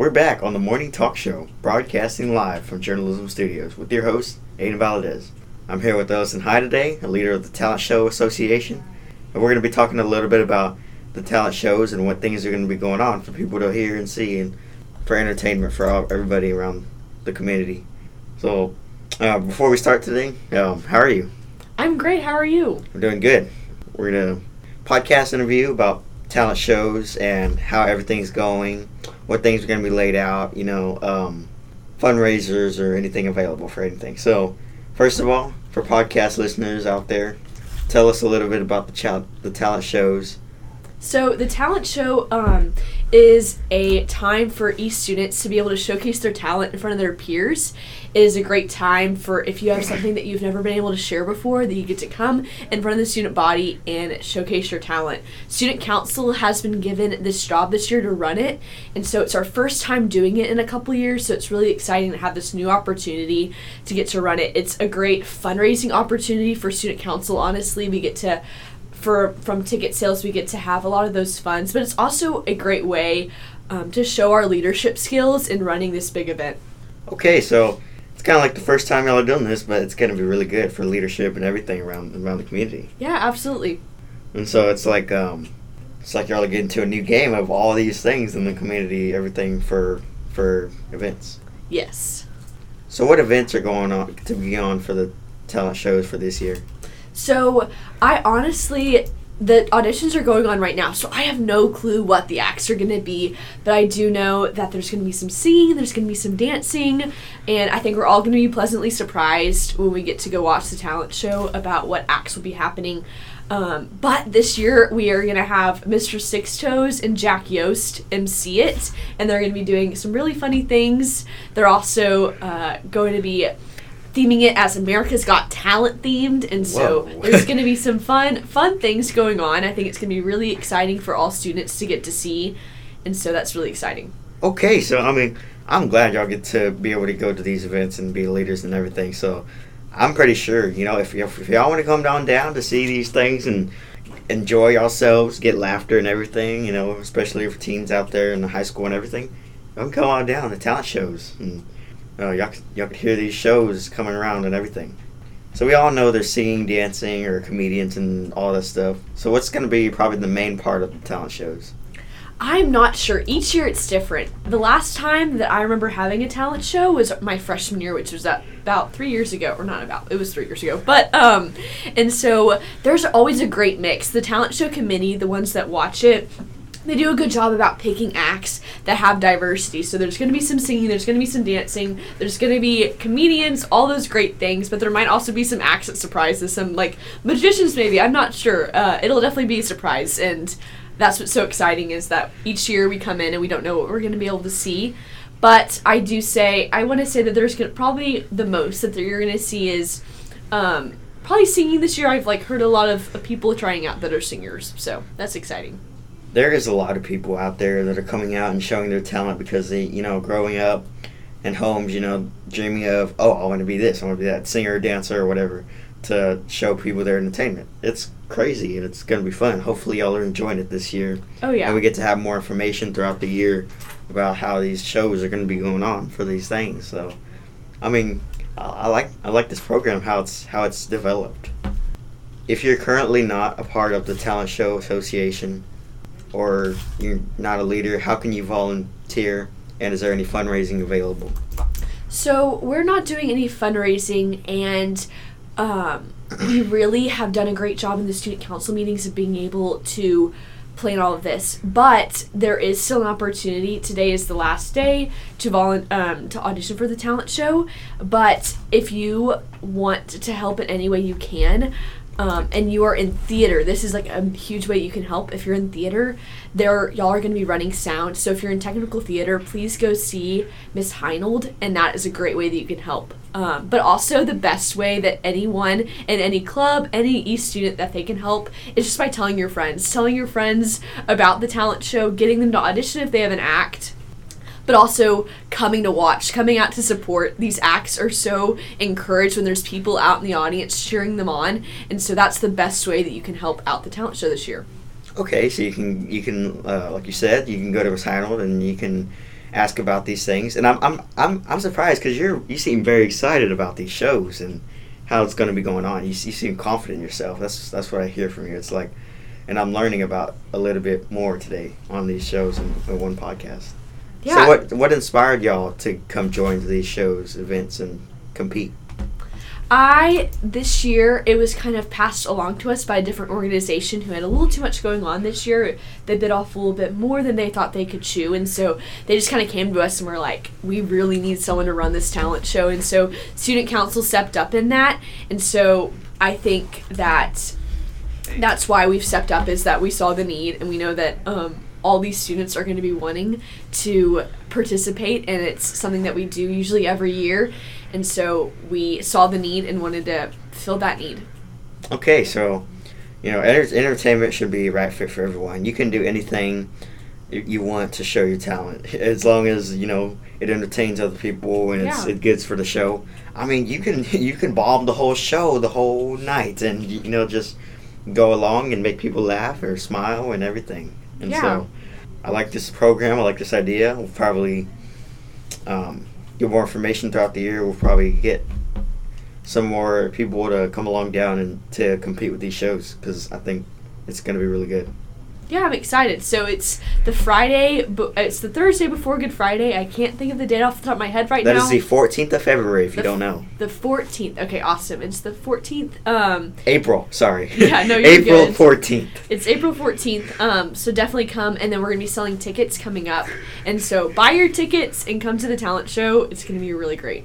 We're back on the morning talk show, broadcasting live from Journalism Studios with your host, Aiden Valadez. I'm here with Ellison High today, a leader of the Talent Show Association, and we're going to be talking a little bit about the talent shows and what things are going to be going on for people to hear and see and for entertainment for all, everybody around the community. So, uh, before we start today, um, how are you? I'm great. How are you? I'm doing good. We're going to podcast interview about talent shows and how everything's going, what things are going to be laid out, you know, um, fundraisers or anything available for anything. So, first of all, for podcast listeners out there, tell us a little bit about the, ch- the talent shows so the talent show um, is a time for East students to be able to showcase their talent in front of their peers. It is a great time for if you have something that you've never been able to share before, that you get to come in front of the student body and showcase your talent. Student council has been given this job this year to run it, and so it's our first time doing it in a couple years. So it's really exciting to have this new opportunity to get to run it. It's a great fundraising opportunity for student council. Honestly, we get to for from ticket sales we get to have a lot of those funds but it's also a great way um, to show our leadership skills in running this big event. Okay so it's kind of like the first time y'all are doing this but it's going to be really good for leadership and everything around around the community. Yeah absolutely. And so it's like um it's like y'all are getting to a new game of all these things in the community everything for for events. Yes. So what events are going on to be on for the talent shows for this year so I honestly the auditions are going on right now, so I have no clue what the acts are going to be. But I do know that there's going to be some singing, there's going to be some dancing, and I think we're all going to be pleasantly surprised when we get to go watch the talent show about what acts will be happening. Um, but this year we are going to have Mr. Six Toes and Jack Yost MC it, and they're going to be doing some really funny things. They're also uh, going to be theming it as America's Got Talent themed, and so there's going to be some fun fun things going on. I think it's going to be really exciting for all students to get to see, and so that's really exciting. Okay, so I mean, I'm glad y'all get to be able to go to these events and be leaders and everything. So I'm pretty sure, you know, if, y- if y'all want to come down down to see these things and enjoy yourselves, get laughter and everything, you know, especially for teens out there in the high school and everything, come come on down to talent shows and uh, y'all, y'all could hear these shows coming around and everything. So we all know they're singing, dancing, or comedians and all that stuff. So what's going to be probably the main part of the talent shows? I'm not sure. Each year it's different. The last time that I remember having a talent show was my freshman year, which was about three years ago, or not about, it was three years ago. But, um, and so there's always a great mix. The talent show committee, the ones that watch it, they do a good job about picking acts that have diversity. So there's going to be some singing, there's going to be some dancing, there's going to be comedians, all those great things. But there might also be some acts that surprises, some like magicians maybe. I'm not sure. Uh, it'll definitely be a surprise, and that's what's so exciting is that each year we come in and we don't know what we're going to be able to see. But I do say I want to say that there's gonna, probably the most that you're going to see is. Um, probably singing this year. I've like heard a lot of people trying out that are singers, so that's exciting there is a lot of people out there that are coming out and showing their talent because they, you know, growing up in homes, you know, dreaming of, oh, I want to be this, I want to be that singer, dancer, or whatever, to show people their entertainment. It's crazy and it's going to be fun. Hopefully, y'all are enjoying it this year. Oh, yeah. And we get to have more information throughout the year about how these shows are going to be going on for these things. So, I mean, I, I like I like this program how it's how it's developed. If you're currently not a part of the Talent Show Association, or you're not a leader, how can you volunteer? And is there any fundraising available? So we're not doing any fundraising, and um, we really have done a great job in the student council meetings of being able to plan all of this. But there is still an opportunity. Today is the last day to volu- um, to audition for the talent show. But if you want to help in any way you can, um, and you are in theater, this is like a huge way you can help. If you're in theater, there y'all are going to be running sound. So if you're in technical theater, please go see Miss Heinold, and that is a great way that you can help. Um, but also the best way that anyone in any club, any e student that they can help is just by telling your friends, telling your friends about the talent show, getting them to audition if they have an act but also coming to watch, coming out to support. These acts are so encouraged when there's people out in the audience cheering them on, and so that's the best way that you can help out the talent show this year. Okay, so you can you can uh, like you said, you can go to Heinold and you can ask about these things. And I'm I'm I'm, I'm surprised because you're you seem very excited about these shows and how it's going to be going on. You, you seem confident in yourself. That's that's what I hear from you. It's like, and I'm learning about a little bit more today on these shows and one podcast. Yeah. So what what inspired y'all to come join these shows, events, and compete? I this year it was kind of passed along to us by a different organization who had a little too much going on this year. They bit off a little bit more than they thought they could chew, and so they just kind of came to us and were like, "We really need someone to run this talent show." And so student council stepped up in that, and so I think that that's why we've stepped up is that we saw the need and we know that um, all these students are going to be wanting to participate and it's something that we do usually every year and so we saw the need and wanted to fill that need Okay, so you know, enter- entertainment should be right fit for everyone. You can do anything you want to show your talent, as long as you know it entertains other people and it's Yeah. it gets for the show. I mean, you can you can bomb the whole show the whole night, and you know just go along and make people laugh or smile and everything. And Yeah. so, I like this program. I like this idea. We'll probably um, get more information throughout the year. We'll probably get some more people to come along down and to compete with these shows because I think it's going to be really good. Yeah i'm excited so it's the friday bu- it's the thursday before good friday i can't think of the date off the top of my head right That now That is the 14th of February, if you don't know. the 14th okay awesome it's the 14th um April, sorry. Yeah, no, you're April good. 14th. It's April 14th, um, so definitely come, and then we're going to be selling tickets coming up. And so buy your tickets and come to the talent show. It's going to be really great.